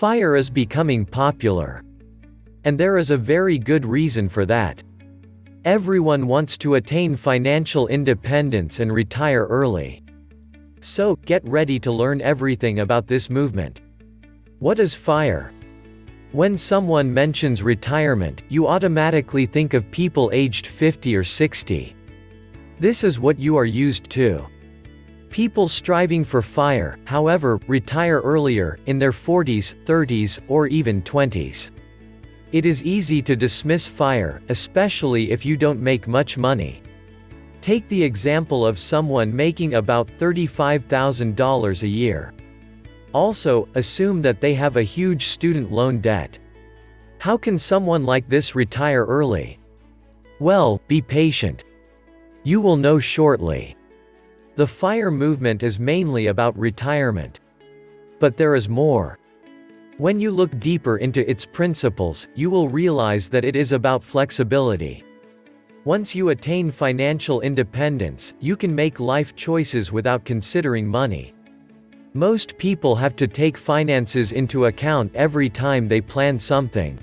Fire is becoming popular. And there is a very good reason for that. Everyone wants to attain financial independence and retire early. So, get ready to learn everything about this movement. What is FIRE? When someone mentions retirement, you automatically think of people aged 50 or 60. This is what you are used to. People striving for FIRE, however, retire earlier, in their 40s, 30s, or even 20s. It is easy to dismiss FIRE, especially if you don't make much money. Take the example of someone making about $35,000 a year. Also, assume that they have a huge student loan debt. How can someone like this retire early? Well, be patient. You will know shortly. The FIRE movement is mainly about retirement. But there is more. When you look deeper into its principles, you will realize that it is about flexibility. Once you attain financial independence, you can make life choices without considering money. Most people have to take finances into account every time they plan something.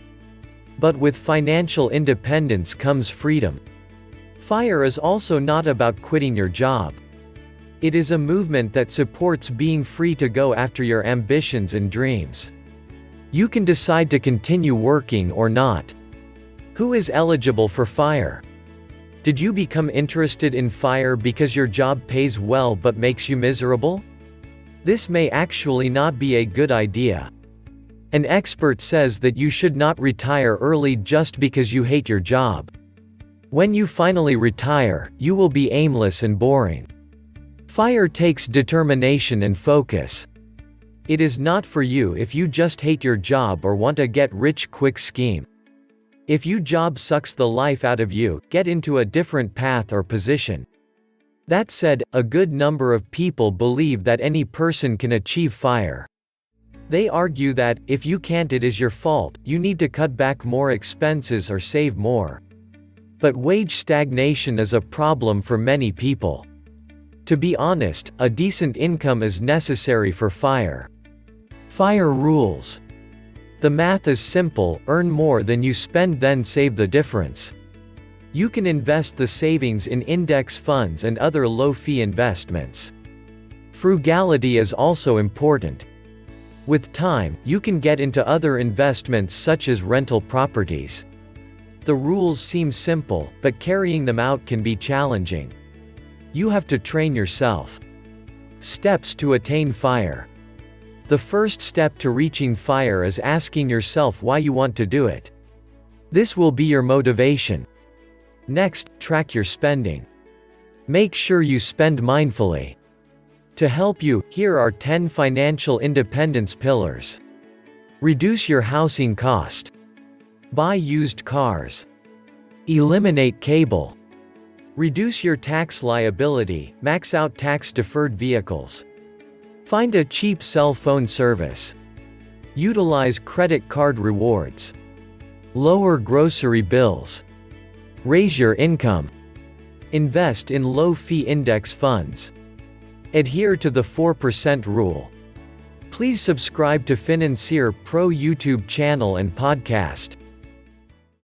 But with financial independence comes freedom. FIRE is also not about quitting your job. It is a movement that supports being free to go after your ambitions and dreams. You can decide to continue working or not. Who is eligible for FIRE? Did you become interested in FIRE because your job pays well but makes you miserable? This may actually not be a good idea. An expert says that you should not retire early just because you hate your job. When you finally retire, you will be aimless and boring. FIRE takes determination and focus. It is not for you if you just hate your job or want a get rich quick scheme. If you job sucks the life out of you, get into a different path or position. That said, a good number of people believe that any person can achieve fire. They argue that, if you can't it is your fault, you need to cut back more expenses or save more. But wage stagnation is a problem for many people. To be honest, a decent income is necessary for fire. Fire rules. The math is simple, earn more than you spend then save the difference. You can invest the savings in index funds and other low-fee investments. Frugality is also important. With time, you can get into other investments such as rental properties. The rules seem simple, but carrying them out can be challenging. You have to train yourself. Steps to attain fire. The first step to reaching fire is asking yourself why you want to do it. This will be your motivation. Next, track your spending. Make sure you spend mindfully. To help you, here are 10 financial independence pillars. Reduce your housing cost. Buy used cars. Eliminate cable. Reduce your tax liability, max out tax deferred vehicles. Find a cheap cell phone service. Utilize credit card rewards. Lower grocery bills. Raise your income. Invest in low-fee index funds. Adhere to the 4% rule. Please subscribe to Financier Pro YouTube channel and podcast.